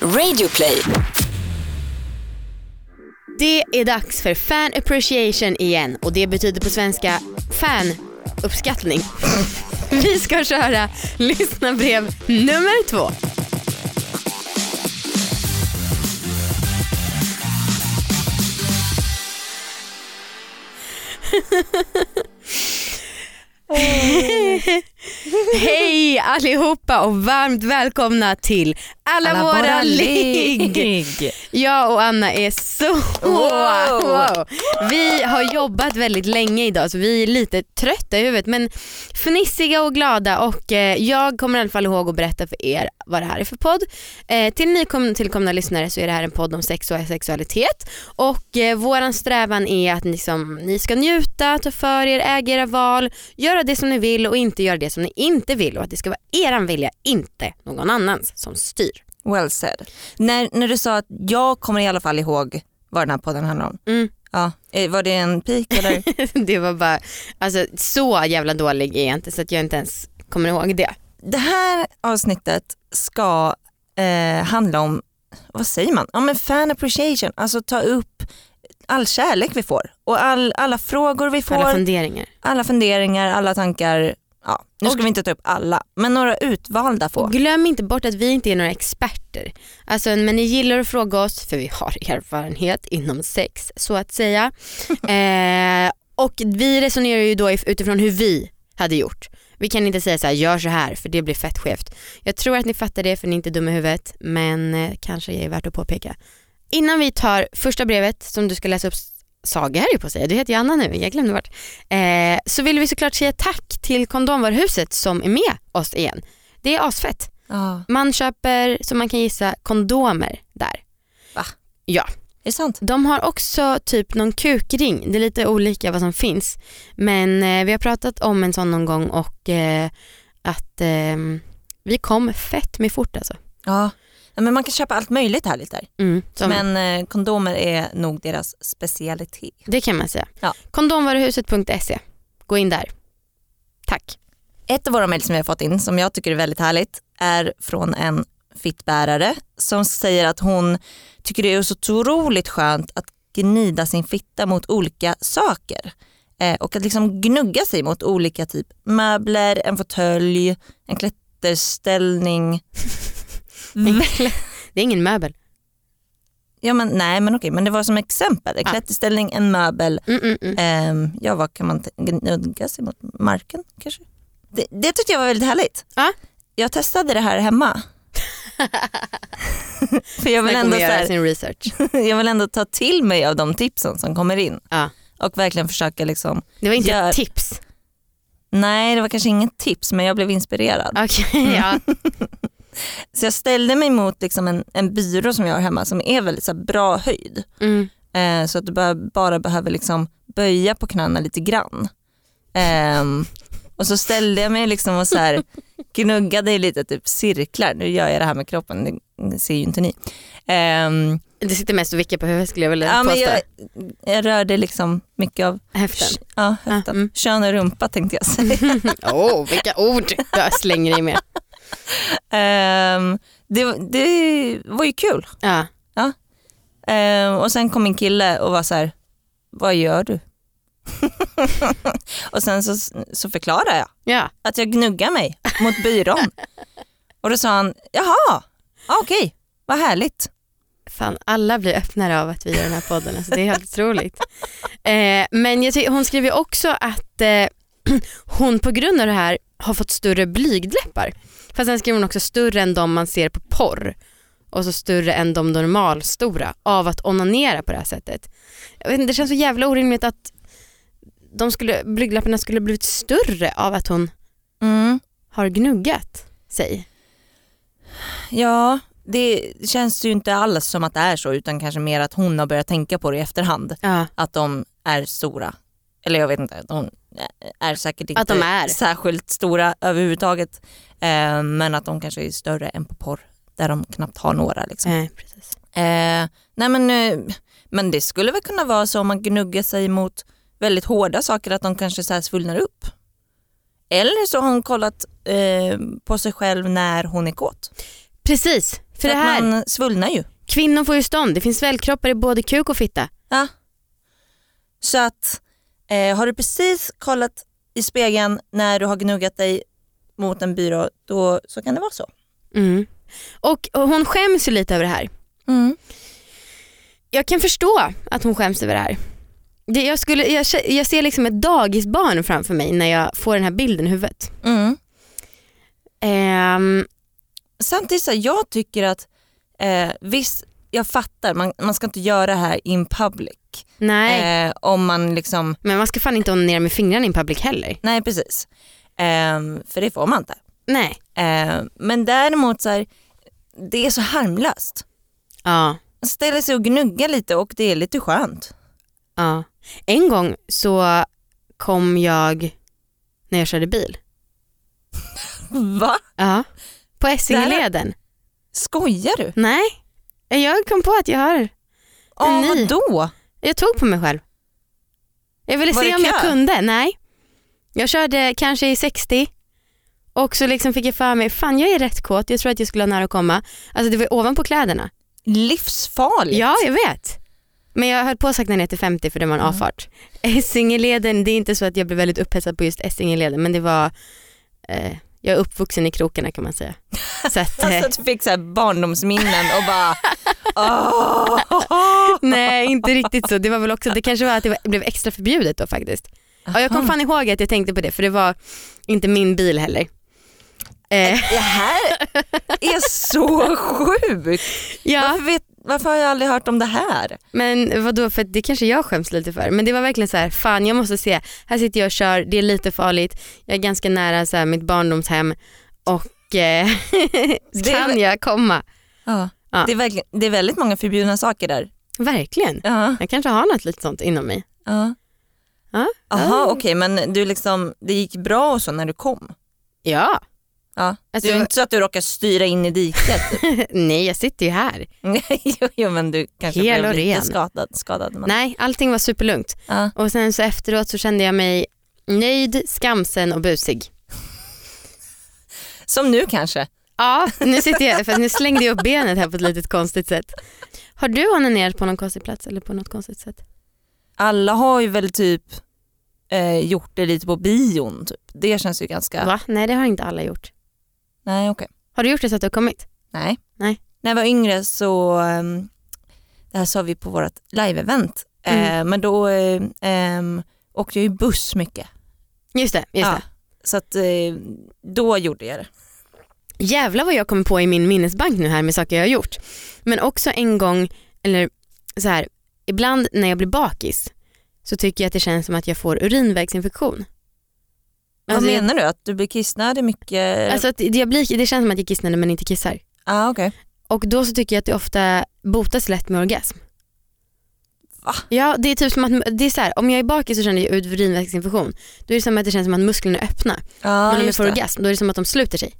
Radioplay. Det är dags för fan appreciation igen och det betyder på svenska fanuppskattning. Vi ska köra lyssnarbrev nummer två. Hej allihopa och varmt välkomna till alla, Alla våra, våra ligg. ligg. Jag och Anna är så... Wow. Wow. Vi har jobbat väldigt länge idag så vi är lite trötta i huvudet men fnissiga och glada och eh, jag kommer i alla fall ihåg att berätta för er vad det här är för podd. Eh, till nykom, tillkomna lyssnare så är det här en podd om sex och sexualitet och eh, våran strävan är att liksom, ni ska njuta, ta för er, äga era val, göra det som ni vill och inte göra det som ni inte vill och att det ska vara eran vilja, inte någon annans som styr. Well said. När, när du sa att jag kommer i alla fall ihåg vad den här podden handlar om. Mm. Ja, eh, var det en pik eller? det var bara, alltså så jävla dålig är jag inte så att jag inte ens kommer ihåg det. det här avsnittet ska eh, handla om, vad säger man? Ja, men fan appreciation, alltså ta upp all kärlek vi får och all, alla frågor vi får, Alla alla, funderingar. funderingar, alla tankar. Ja, nu ska Och- vi inte ta upp alla, men några utvalda få. Och glöm inte bort att vi inte är några experter. Alltså, men ni gillar att fråga oss för vi har erfarenhet inom sex så att säga. eh, och vi resonerar ju då if- utifrån hur vi hade gjort. Vi kan inte säga så här, gör så här för det blir fett skevt. Jag tror att ni fattar det för ni är inte dumma i huvudet men eh, kanske är värt att påpeka. Innan vi tar första brevet som du ska läsa upp Saga här på att säga, du heter ju Anna nu, jag glömde bort. Eh, så vill vi såklart säga tack till Kondomvaruhuset som är med oss igen. Det är asfett. Ja, Man köper, som man kan gissa, kondomer där. Va? Ja. är det sant? De har också typ någon kukring, det är lite olika vad som finns. Men eh, vi har pratat om en sån någon gång och eh, att eh, vi kom fett med fort alltså. Ja. Ja, men man kan köpa allt möjligt härligt där. Mm, Men eh, kondomer är nog deras specialitet. Det kan man säga. Ja. Kondomvaruhuset.se, gå in där. Tack. Ett av våra mejl som vi har fått in som jag tycker är väldigt härligt är från en fittbärare som säger att hon tycker det är så otroligt skönt att gnida sin fitta mot olika saker. Eh, och att liksom gnugga sig mot olika typ möbler, en fåtölj, en klätterställning. Klä- Det är ingen möbel. Ja men nej men okej men det var som exempel. En Ah. klätterställning, en möbel. Mm, mm, mm. Ehm, ja vad kan man gnugga sig mot marken kanske? Det, det tyckte jag var väldigt härligt. Ja. Jag testade det här hemma. För jag vill, ändå här, sin research. jag vill ändå ta till mig av de tipsen som kommer in Ja. och verkligen försöka liksom, Det var inte Gör- ett tips. nej det var kanske inget tips men jag blev inspirerad. Okej, ja. Så jag ställde mig mot liksom en, en byrå som jag har hemma som är väldigt så bra höjd. Mm. Eh, så att du bara, bara behöver liksom böja på knäna lite grann. Ehm, och så ställde jag mig liksom och så här gnuggade i lite typ cirklar. Nu gör jag det här med kroppen, det ser ju inte ni. Ehm, Det sitter mest och vickar på huvudet skulle jag vilja ja, men påstå. jag, jag rörde liksom mycket av Häften. ja, höften. mm. kön och rumpa tänkte jag säga. Åh, oh, vilka ord du slänger i med. Ehm, det, det var ju kul. Ja. Ehm, och sen kom min kille och var så här, vad gör du? och sen så, så förklarade jag ja. att jag gnuggar mig mot byrån. och då sa han, jaha, ah, okej, vad härligt. Fan, alla blir öppnare av att vi gör den här podden. Alltså, det är helt otroligt. Eh, men hon skriver också att eh, hon på grund av det här har fått större blygdläppar. Fast sen skriver hon också större än de man ser på porr. Och så större än de normalstora av att onanera på det här sättet. Inte, det känns så jävla orimligt att de skulle, blygdläpparna skulle blivit större av att hon Mm. har gnuggat sig. Ja, det känns ju inte alls som att det är så utan kanske mer att hon har börjat tänka på det i efterhand. Ja. Att de är stora. Eller jag vet inte, de är säkert inte Att de är. särskilt stora överhuvudtaget. Eh, men att de kanske är större än på porr där de knappt har några. Liksom. Nej, precis. Eh, nej men, eh, men det skulle väl kunna vara så om man gnuggar sig mot väldigt hårda saker att de kanske så här svullnar upp. Eller så har hon kollat eh, på sig själv när hon är kåt. Precis, För det att här, man svullnar ju. kvinnor får ju stånd, det finns svällkroppar i både kuk och fitta. Ja. Så att eh, har du precis kollat i spegeln när du har gnuggat dig mot en byrå, då så kan det vara så. Mm. Och, och hon skäms ju lite över det här. Mm. Jag kan förstå att hon skäms över det här. Det, jag, skulle, jag, jag ser liksom ett dagisbarn framför mig när jag får den här bilden i huvudet. Mm. Ehm, Samtidigt så jag tycker att eh, visst, jag fattar, man, man ska inte göra det här in public. Nej, Eh, om man liksom, men man ska fan inte onanera med fingrarna i public heller. nej precis. Eh, för det får man inte. Nej. Eh, men däremot så här, det är så harmlöst. Ja. Man ställer sig och gnuggar lite och det är lite skönt. Ja. En gång så kom jag när jag körde bil. Va? Ja. På Essingeleden. Skojar du? Nej, jag kom på att jag har, Ja, ny. vadå? Jag tog på mig själv. Jag ville Var se om jag kö? kunde, nej. Jag körde kanske i 60 och så liksom fick jag för mig, fan jag är rätt kåt, jag tror att jag skulle ha nära att komma. Alltså det var ovanpå kläderna. Livsfarligt. Ja, jag vet. Men jag höll på att sakta ner till 50 för det var en avfart. Essingeleden, det är inte så att jag blev väldigt upphetsad på just Essingeleden men det var, eh, jag är uppvuxen i krokarna kan man säga. Så att, eh, Alltså att du fick så här barndomsminnen och bara nej inte riktigt så. Det var väl också, det kanske var att det var, blev extra förbjudet då faktiskt. Och jag kom fan ihåg att jag tänkte på det för det var inte min bil heller. Eh, Det här är så sjukt. ja, Varför, vet, varför har jag aldrig hört om det här? men vadå för det kanske jag skäms lite för. Men det var verkligen så här, fan jag måste se, här sitter jag och kör, det är lite farligt, jag är ganska nära så här, mitt barndomshem och eh, är kan jag komma? Ja. Ja. Det, är verkligen, det är väldigt många förbjudna saker där. Verkligen. Ja. Jag kanske har något lite sånt inom mig. Ja. Ja. Jaha okej men du liksom, det gick bra och så när du kom? Ja. Ja. Alltså, det är inte så att du råkar styra in i diket? typ. nej jag sitter ju här. jo, jo men du kanske Hel blev lite ren. skadad. skadad men... Nej allting var superlugnt. Ja. Och sen så efteråt så kände jag mig nöjd, skamsen och busig. Som nu kanske? Ja, nu sitter jag, för nu slängde jag upp benet här på ett litet konstigt sätt. Har du onanerat på någon konstig plats eller på något konstigt sätt? Alla har ju väl typ eh, gjort det lite på bion. Typ. Det känns ju ganska... Va? Nej det har inte alla gjort. Nej okej. Har du gjort det så att du har kommit? Nej. Nej. När jag var yngre så, um, det här sa vi på vårt live-event, Mm. eh, men då em, åkte jag ju buss mycket. Just det, just Ja. det. Så att eh, då gjorde jag det. Jävlar vad jag kommer på i min minnesbank nu här med saker jag har gjort. Men också en gång, eller så här, ibland när jag blir bakis så tycker jag att det känns som att jag får urinvägsinfektion. Vad Alltså, menar du? Att du blir kissnödig mycket? Alltså att jag blir, det känns som att jag kissnade men inte kissar. ah, okej. Och då så tycker jag att det ofta botas lätt med orgasm. Va? Ja det är typ som att, det är så här, om jag är bakis så känner jag ut urinvägsinfektion. Då är det som att det känns som att musklerna är öppna. Ja, men om jag får det. orgasm då är det som att de sluter sig.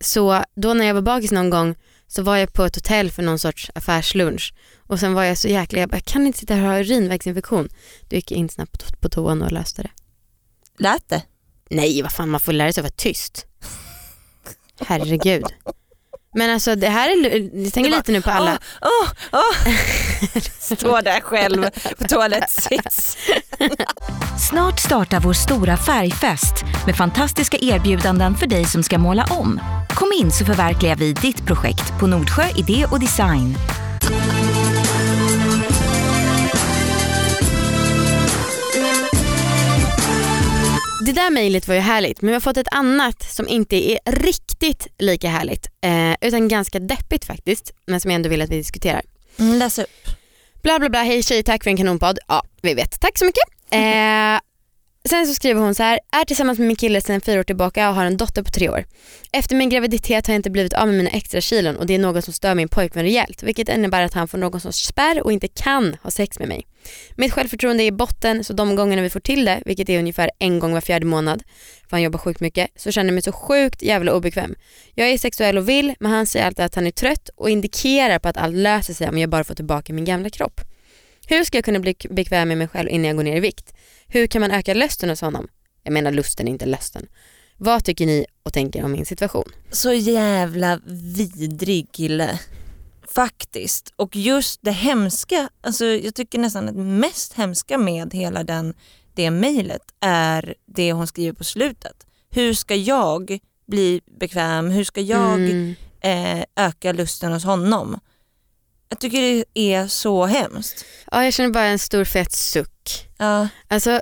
Så då när jag var bakis någon gång så var jag på ett hotell för någon sorts affärslunch och sen var jag så jäkla, jag bara, jag kan inte sitta här och ha urinvägsinfektion. Då gick jag in snabbt på, på toan och löste det. Lät det? Nej vad fan man får lära sig att vara tyst. Herregud. Men alltså det här är, jag tänker lite nu på alla, Åh, åh. Står där själv på toalettsits. Snart startar vår stora färgfest med fantastiska erbjudanden för dig som ska måla om. Kom in så förverkligar vi ditt projekt på Nordsjö Idé och Design. Det där mejlet var ju härligt men vi har fått ett annat som inte är riktigt lika härligt eh, utan ganska deppigt faktiskt men som jag ändå vill att vi diskuterar. Mm, läs upp. Bla bla bla, hej tjej tack för en kanonpodd. Ja vi vet, tack så mycket. Eh, sen så skriver hon så här, är tillsammans med min kille sedan fyra år tillbaka och har en dotter på tre år. Efter min graviditet har jag inte blivit av med mina extra kilon och det är något som stör min pojkvän rejält vilket innebär att han får någon sorts spärr och inte kan ha sex med mig. Mitt självförtroende är i botten så de gångerna vi får till det, vilket är ungefär en gång var fjärde månad, för han jobbar sjukt mycket, så känner jag mig så sjukt jävla obekväm. Jag är sexuell och vill, men han säger alltid att han är trött och indikerar på att allt löser sig om jag bara får tillbaka min gamla kropp. Hur ska jag kunna bli bekväm med mig själv innan jag går ner i vikt? Hur kan man öka lusten hos honom? Jag menar lusten, inte lusten. Vad tycker ni och tänker om min situation? Så jävla vidrig kille. Faktiskt. Och just det hemska, alltså jag tycker nästan det mest hemska med hela den, det mejlet är det hon skriver på slutet. Hur ska jag bli bekväm? Hur ska jag Mm. eh, öka lusten hos honom? Jag tycker det är så hemskt. Ja, jag känner bara en stor fet suck. Ja, Alltså,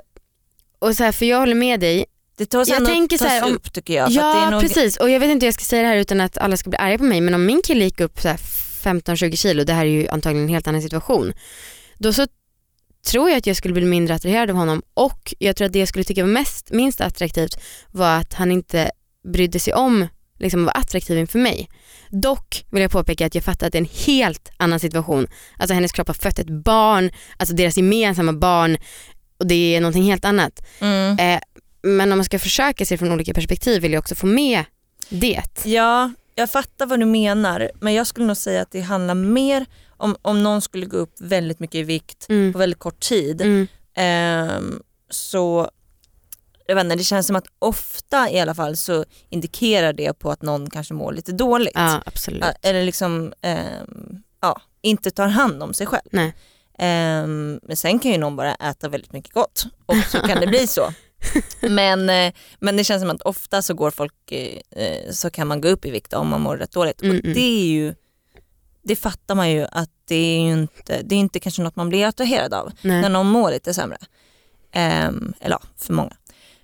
och så här, för jag håller med dig. det tar Jag tänker så här, tas om- upp tycker jag. Ja, nog, precis. Och jag vet inte hur jag ska säga det här utan att alla ska bli arga på mig. Men om min kille gick upp så här 15-20 kilo, det här är ju antagligen en helt annan situation. Då så tror jag att jag skulle bli mindre attraherad av honom och jag tror att det jag skulle tycka var mest, minst attraktivt var att han inte brydde sig om liksom, vara attraktiv inför mig. Dock vill jag påpeka att jag fattar att det är en helt annan situation. Alltså hennes kropp har fött ett barn, alltså deras gemensamma barn och det är någonting helt annat. Mm. Eh, men om man ska försöka se från olika perspektiv vill jag också få med det. Ja, jag fattar vad du menar men jag skulle nog säga att det handlar mer om, om någon skulle gå upp väldigt mycket i vikt Mm. på väldigt kort tid. Mm. Ehm, så jag vet inte, det känns som att ofta i alla fall så indikerar det på att någon kanske mår lite dåligt. Ja Eller liksom ehm, ja, inte tar hand om sig själv. Ehm, men sen kan ju någon bara äta väldigt mycket gott och så kan det bli så. Men, eh, men det känns som att ofta så går folk, eh, eh, så kan man gå upp i vikt om man mår rätt dåligt. Mm, och mm. det är ju, det fattar man ju att det är ju inte, det är inte kanske något man blir attraherad av när Nej. någon mår lite sämre. Ehm, eller ja, för många.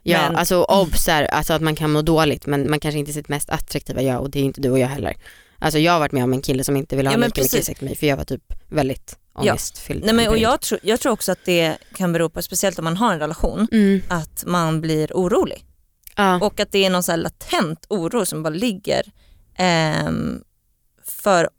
Ja men- alltså obs alltså att man kan må dåligt men man kanske inte är sitt mest attraktiva jag och det är inte du och jag heller. Alltså jag har varit med om en kille som inte ville ha Ja, lika mycket sex med mig för jag var typ väldigt ångestfylld. Nej, men, och jag, tror, jag tror också att det kan bero på, speciellt om man har en relation, mm. att man blir orolig. ja. Och att det är någon så latent oro som bara ligger. ehm, för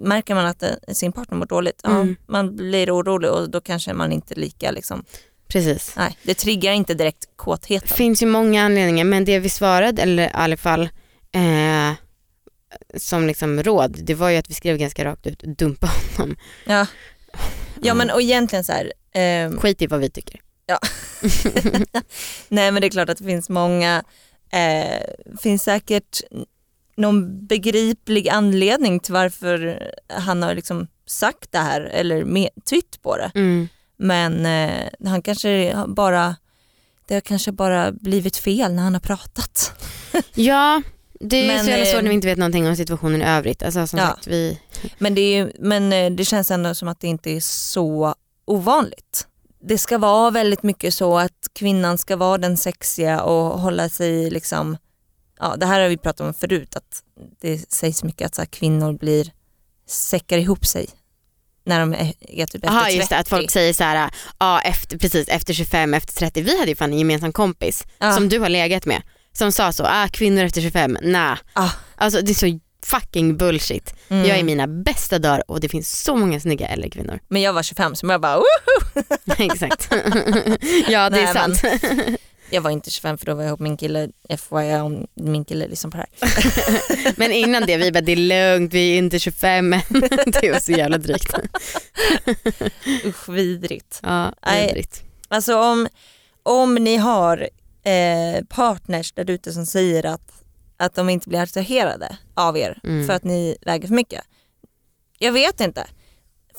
märker man att eh, sin partner mår dåligt, ja, Mm. man blir orolig och då kanske man inte lika liksom, Precis. nej det triggar inte direkt kåtheten. Det finns ju många anledningar men det vi svarade, eller i alla fall eh, som liksom råd, det var ju att vi skrev ganska rakt ut, dumpa honom. Ja. ja men och egentligen så här, ehm, Skit i vad vi tycker. nej men det är klart att det finns många, eh, finns säkert någon begriplig anledning till varför han har liksom sagt det här eller med, tytt på det. Mm. Men eh, han kanske bara, det har kanske bara blivit fel när han har pratat. Ja, det är Men, så jävla svårt eh, när vi inte vet någonting om situationen i övrigt. Alltså som Ja. sagt, vi, Men det, är, men eh, det känns ändå som att det inte är så ovanligt. Det ska vara väldigt mycket så att kvinnan ska vara den sexiga och hålla sig liksom, ja det här har vi pratat om förut att det sägs mycket att så här, kvinnor blir, säckar ihop sig när de är, är typ efter Aha, 30. just det, att folk säger så här, ja efter, precis efter 25, efter 30. Vi hade ju fan en gemensam kompis Ja. som du har legat med som sa så, ah, kvinnor efter 25, nej. Ah. Alltså det är så fucking bullshit. Mm. Jag är mina bästa dagar och det finns så många snygga äldre kvinnor. Men jag var 25 så jag bara, Woo! Exakt. ja det är Nej, men- sant. Jag var inte 25 för då var jag ihop med min kille, FYI om min kille lyssnar på det här. Men innan det, vi bara det är lugnt, vi är inte 25 än. det var så jävla drygt. Usch vidrigt. Ja, Nej. vidrigt. Alltså om, om ni har eh, partners där ute som säger att, att de inte blir attraherade av er Mm. för att ni väger för mycket. Jag vet inte.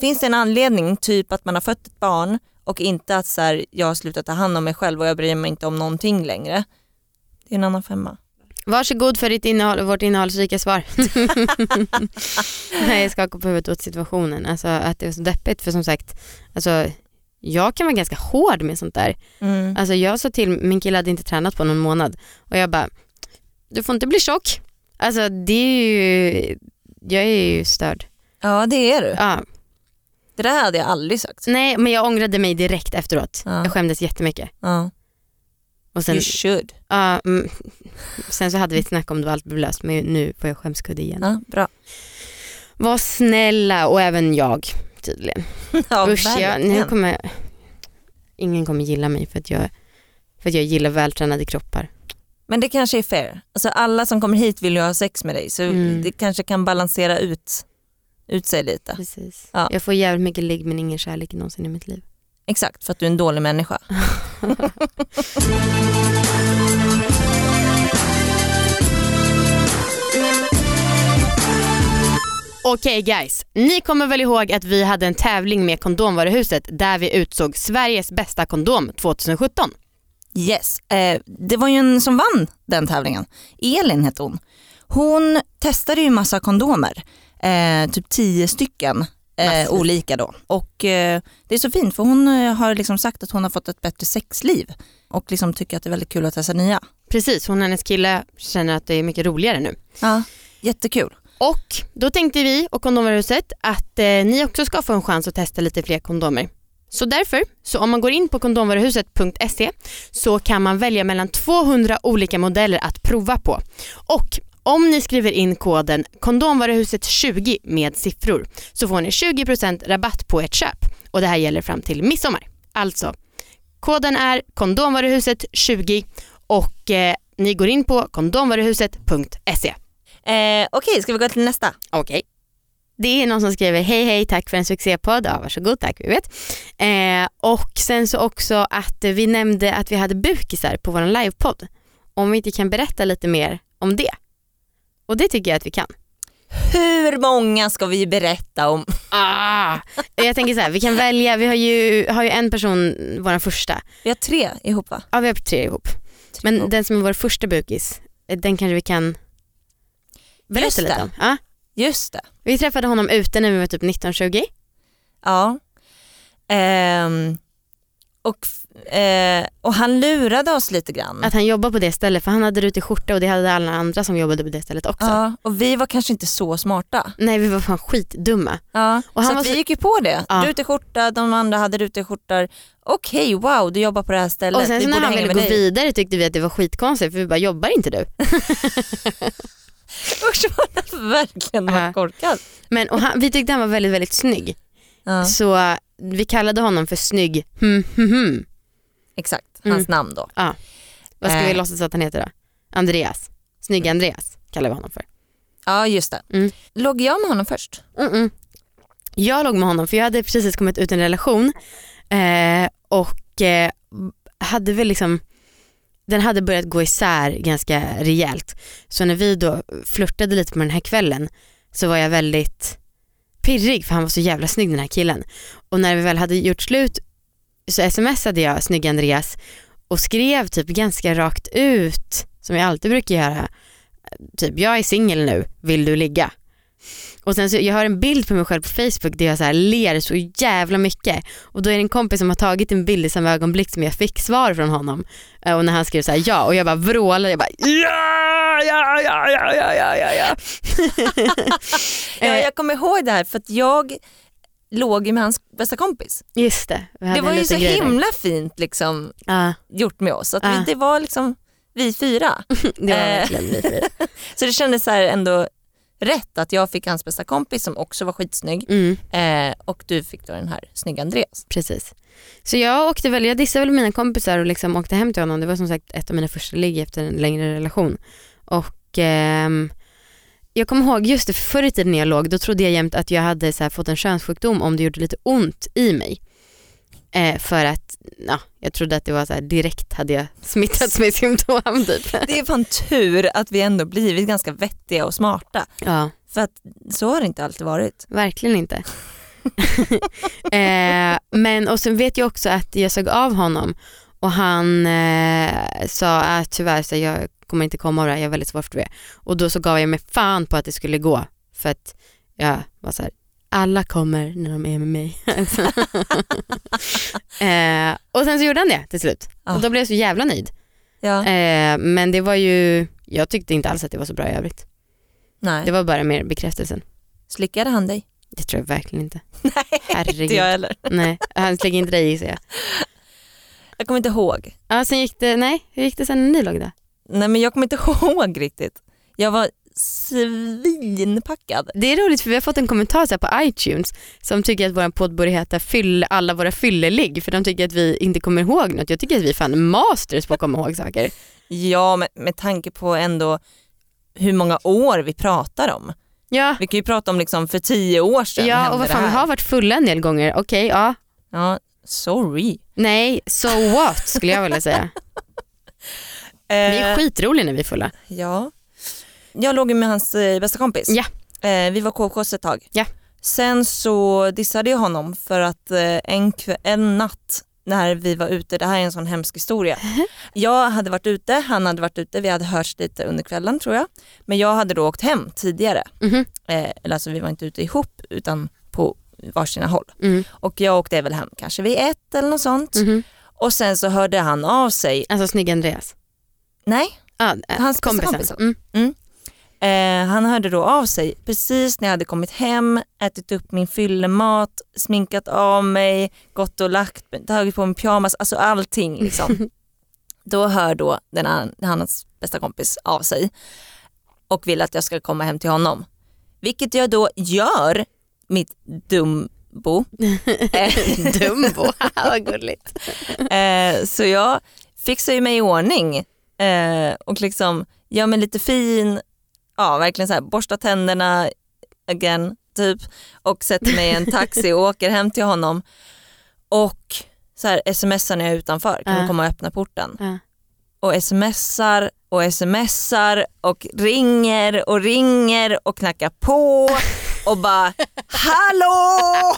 Finns det en anledning, typ att man har fött ett barn och inte att så här, jag har slutat ta hand om mig själv och jag bryr mig inte om någonting längre. Det är en annan femma. Varsågod för ditt innehåll, vårt innehållsrika svar. Nej jag skakar på huvudet åt situationen, alltså att det är så deppigt för som sagt, alltså jag kan vara ganska hård med sånt där. Mm. Alltså jag sa till, min kille hade inte tränat på någon månad och jag bara, du får inte bli tjock. Alltså det är ju, jag är ju störd. Ja det är du. Ja. Det där hade jag aldrig sagt. Nej men jag ångrade mig direkt efteråt. Ja. Jag skämdes jättemycket. Ja. Och sen, You should. ja, mm, sen så hade vi ett snack om det var allt blev löst men nu får jag skämskudde igen. Ja, bra. Var snälla och även jag tydligen. Ja, Usch, jag, nu kommer, ingen kommer gilla mig för att jag, för att jag gillar vältränade kroppar. Men det kanske är fair. Alltså alla som kommer hit vill ju ha sex med dig så Mm. det kanske kan balansera ut, ut sig lite. Precis. Ja. Jag får jävligt mycket ligg men ingen kärlek någonsin i mitt liv. Exakt, för att du är en dålig människa. Okej okay guys, ni kommer väl ihåg att vi hade en tävling med Kondomvaruhuset där vi utsåg Sveriges bästa kondom 2017. Yes, eh, det var ju en som vann den tävlingen. Elin hette hon. Hon testade ju massa kondomer eh, typ tio stycken eh, olika då. Och eh, det är så fint för hon eh, har liksom sagt att hon har fått ett bättre sexliv och liksom tycker att det är väldigt kul att testa nya. Precis, hon och hennes kille känner att det är mycket roligare nu. Ja, jättekul. Och då tänkte vi och Kondomvaruhuset att eh, ni också ska få en chans att testa lite fler kondomer. Så därför, så om man går in på kondomvaruhuset.se så kan man välja mellan 200 olika modeller att prova på. Och om ni skriver in koden kondomvaruhuset20 med siffror så får ni 20% rabatt på ert köp. Och det här gäller fram till midsommar. Alltså, koden är kondomvaruhuset20 och eh, ni går in på kondomvaruhuset.se. Eh, Okej, ska vi gå till nästa? Okej. Det är någon som skriver hej hej tack för en succépodd. Ja, varsågod tack vi vet. Eh, och sen så också att vi nämnde att vi hade bukisar på vår livepodd. Om vi inte kan berätta lite mer om det. Och det tycker jag att vi kan. Hur många ska vi berätta om? Ah, jag tänker så här, vi kan välja, vi har ju, har ju en person, vår första. Vi har tre ihop va? Ja vi har tre ihop. Men ihop. den som är vår första bukis, eh, den kanske vi kan berätta Just lite det. om. Ja. Just det. Vi träffade honom ute när vi var typ 19-20. Ja. Ehm, och, eh, och han lurade oss lite grann. Att han jobbar på det stället för han hade rutig skjorta och det hade alla andra som jobbade på det stället också. Ja, och vi var kanske inte så smarta. Nej vi var fan skitdumma. Ja, Och han så att vi så- gick ju på det. Ja. Rutig skjorta, de andra hade rutig skjortor. Okej, wow, du jobbar på det här stället. Och sen så när han ville gå dig. vidare tyckte vi att det var skitkonstigt för vi bara jobbar inte du? Usch vad han verkligen var Ja. korkad. Men och han, vi tyckte han var väldigt väldigt snygg. Ja, Så vi kallade honom för snygg hm, hm, hm. Exakt, Mm. hans namn då. Vad ska vi Eh. låtsas att han heter då? Andreas. Snygg Andreas kallar vi honom för. Ja just det. Mm. Låg jag med honom först? Mm-mm. Jag låg med honom för jag hade precis kommit ut ur en relation eh, och eh, hade väl liksom den hade börjat gå isär ganska rejält. Så när vi då flörtade lite på den här kvällen så var jag väldigt pirrig för han var så jävla snygg den här killen. Och när vi väl hade gjort slut så smsade jag snygg Andreas och skrev typ ganska rakt ut som jag alltid brukar göra. Typ jag är singel nu, vill du ligga? Och sen så, jag har en bild på mig själv på Facebook där jag så här ler så jävla mycket och då är det en kompis som har tagit en bild i samma ögonblick som jag fick svar från honom eh, och när han skrev så här ja och jag bara vrålar, jag bara ja, ja, ja, ja, ja, ja, ja, ja. Ja, jag kommer ihåg det här för att jag låg ju med hans bästa kompis. Just det, vi Det var ju så där. himla fint liksom, Ja, gjort med oss. Att Ja. vi, det var liksom vi fyra. det var Eh. verkligen lite. Så det kändes så ändå rätt att jag fick hans bästa kompis som också var skitsnygg Mm, eh, och du fick då den här snygga Andreas. precis. Så jag åkte väl, jag dissade väl mina kompisar och liksom åkte hem till honom. Det var som sagt ett av mina första ligg efter en längre relation. Och ehm, jag kommer ihåg just det, förr i tiden när jag låg, då trodde jag jämt att jag hade här, fått en könssjukdom om det gjorde lite ont i mig. Eh, för att, ja, jag trodde att det var så här, direkt hade jag smittats med symptom typ. Det är fan tur att vi ändå blivit ganska vettiga och smarta. Ja, För att så har det inte alltid varit. verkligen inte. eh, men och sen vet jag också att jag såg av honom och han eh, sa att tyvärr så jag kommer inte komma av det här, jag är väldigt svårt för det. Och då så gav jag mig fan på att det skulle gå för att jag var så här, alla kommer när de är med mig. eh, och sen så gjorde han det till slut Ja. och då blev jag så jävla nöjd. Ja. Eh, men det var ju, jag tyckte inte alls att det var så bra i övrigt. Nej. Det var bara mer bekräftelsen. Slickade han dig? Det tror jag verkligen inte. Nej, Herregud. inte jag heller. Nej, han slängde inte dig gissar jag. Jag kommer inte ihåg. Ja, sen gick det, nej, hur gick det sen när ni låg där? Nej men jag kommer inte ihåg riktigt. Jag var svinpackad. Det är roligt för vi har fått en kommentar så här på iTunes som tycker att vår podd borde heta fyll, alla våra fyllelig för de tycker att vi inte kommer ihåg något. Jag tycker att vi är fan masters på att komma ihåg saker. Ja med, med tanke på ändå hur många år vi pratar om. Ja, Vi kan ju prata om liksom för tio år sedan ja och vad fan vi har varit fulla en del gånger. Okej, ja. Ja, sorry. Nej, so what skulle jag vilja säga. Vi är Eh, skitroliga när vi är fulla. ja. Jag låg med hans eh, bästa kompis. Ja. Eh, vi var KKs ett tag. Ja. Sen så dissade jag honom för att eh, en, en natt när vi var ute, det här är en sån hemsk historia. Jag hade varit ute, han hade varit ute, vi hade hörts lite under kvällen tror jag. Men jag hade då åkt hem tidigare. Mhm. Eh, eller alltså vi var inte ute ihop utan på varsina håll. Mm. Och jag åkte väl hem kanske vid ett eller något sånt. Mhm. Och sen så hörde han av sig, Alltså snygg Andreas. nej Ah, Hans bästa kompisen. kompisar. Mm. Eh, han hörde då av sig precis när jag hade kommit hem, ätit upp min fyllemat, sminkat av mig, gått och lagt tagit på min pyjamas, alltså allting. Liksom. då hör då den an- hans bästa kompis av sig och vill att jag ska komma hem till honom. Vilket jag då gör, mitt dumbo. Eh, Dumbo, vad gulligt. Eh, så jag fixar ju mig i ordning eh, och liksom gör mig lite fin, ja verkligen så här, borstar tänderna again typ och sätter mig i en taxi och åker hem till honom och så här, smsar när jag är utanför, kan Ja. du komma och öppna porten? Ja. Och smsar och smsar och ringer och ringer och knackar på och bara hallå!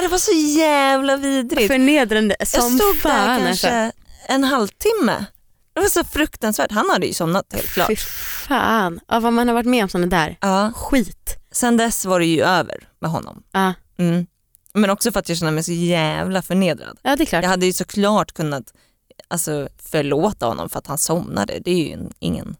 Det var så jävla vidrigt. Förnedrande Jag som stod fan där kanske alltså. en halvtimme. Det var så fruktansvärt. Han hade ju somnat helt klart. Fy fan, ja, vad man har varit med om sådana där. Ja. Skit. Sen dess var det ju över med honom. Ja, Mm. Men också för att jag kände mig så jävla förnedrad. ja det är klart. Jag hade ju såklart kunnat alltså, förlåta honom för att han somnade. Det är ju en, ingen,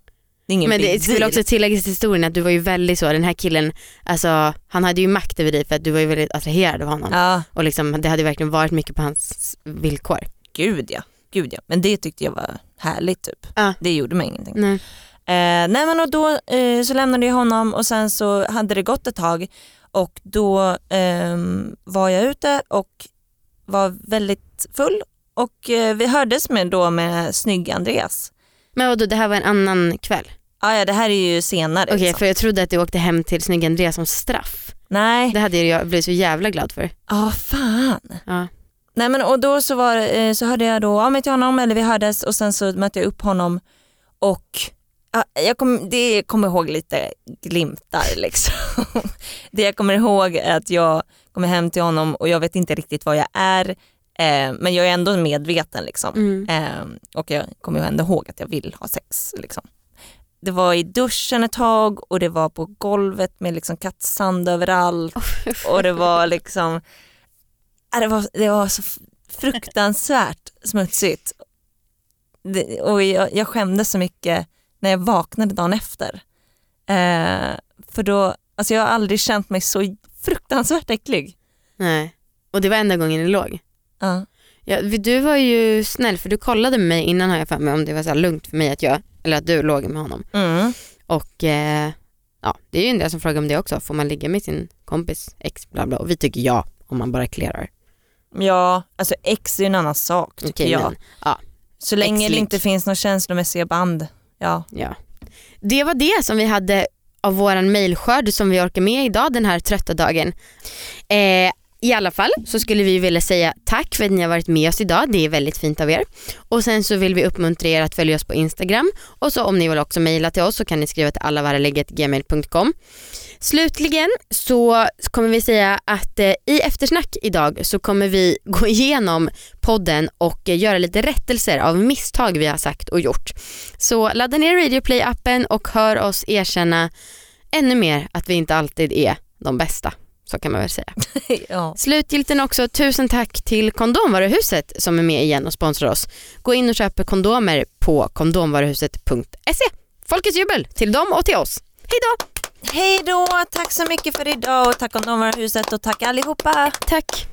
det är ingen Men det skulle också tilläggas till historien att du var ju väldigt så, den här killen, alltså han hade ju makt över dig för att du var ju väldigt attraherad av honom. Ja, Och liksom, det hade verkligen varit mycket på hans villkor. gud ja. Gud ja. Men det tyckte jag var härligt typ. Ja. Det gjorde mig ingenting. Nej. Eh, nej men och då eh, så lämnade jag honom och sen så hade det gått ett tag och då ehm, var jag ute och var väldigt full och eh, vi hördes med då med snygg Andreas. Men vadå, det här var en annan kväll? Ah, ja det här är ju senare. Okej, liksom. för jag trodde att du åkte hem till snygg Andreas som straff. Nej, Det hade jag blivit så jävla glad för. ah, fan. Ja. Nej men och då så, var, eh, så hörde jag då av mig till honom, eller vi hördes och sen så mötte jag upp honom och ja, jag kom, det kommer ihåg lite glimtar liksom. det jag kommer ihåg är att jag kommer hem till honom och jag vet inte riktigt vad jag är eh, men jag är ändå medveten liksom. Mm. Eh, och jag kommer ju ändå ihåg att jag vill ha sex. Liksom. Det var i duschen ett tag och det var på golvet med liksom kattsand överallt och det var liksom, ja, det var, det var så fruktansvärt smutsigt. Det, och jag, jag skämdes så mycket när jag vaknade dagen efter. Eh, för då, alltså jag har aldrig känt mig så fruktansvärt äcklig. Nej. Och det var enda gången ni låg? Ja. Ja, du var ju snäll för du kollade med mig innan har jag för mig om det var så lugnt för mig att jag, eller att du låg med honom. Mm. Och eh, ja, det är ju en del som frågar om det också. Får man ligga med sin kompis ex bla bla? Och vi tycker ja om man bara clearar. Ja, alltså ex är ju en annan sak tycker Okej, jag. men, ja, Så länge det inte finns några känslomässiga band. Ja. ja. Det var det som vi hade av våran mailskörd som vi orkar med idag den här trötta dagen. Eh, i alla fall så skulle vi vilja säga tack för att ni har varit med oss idag. Det är väldigt fint av er. Och sen så vill vi uppmuntra er att följa oss på Instagram. Och så om ni vill också mejla till oss så kan ni skriva till allavaralägget.gmail.com. Slutligen så kommer vi säga att eh, i eftersnack idag så kommer vi gå igenom podden och eh, göra lite rättelser av misstag vi har sagt och gjort. Så ladda ner Radio Play-appen och hör oss erkänna ännu mer att vi inte alltid är de bästa. Så kan man väl säga. ja. Slutgiltigt också tusen tack till Kondomvaruhuset som är med igen och sponsrar oss. Gå in och köp kondomer på kondomvaruhuset.se. Folkets jubel till dem och till oss. Hej då! Hej då, tack så mycket för idag och tack om huset och tack allihopa. Tack!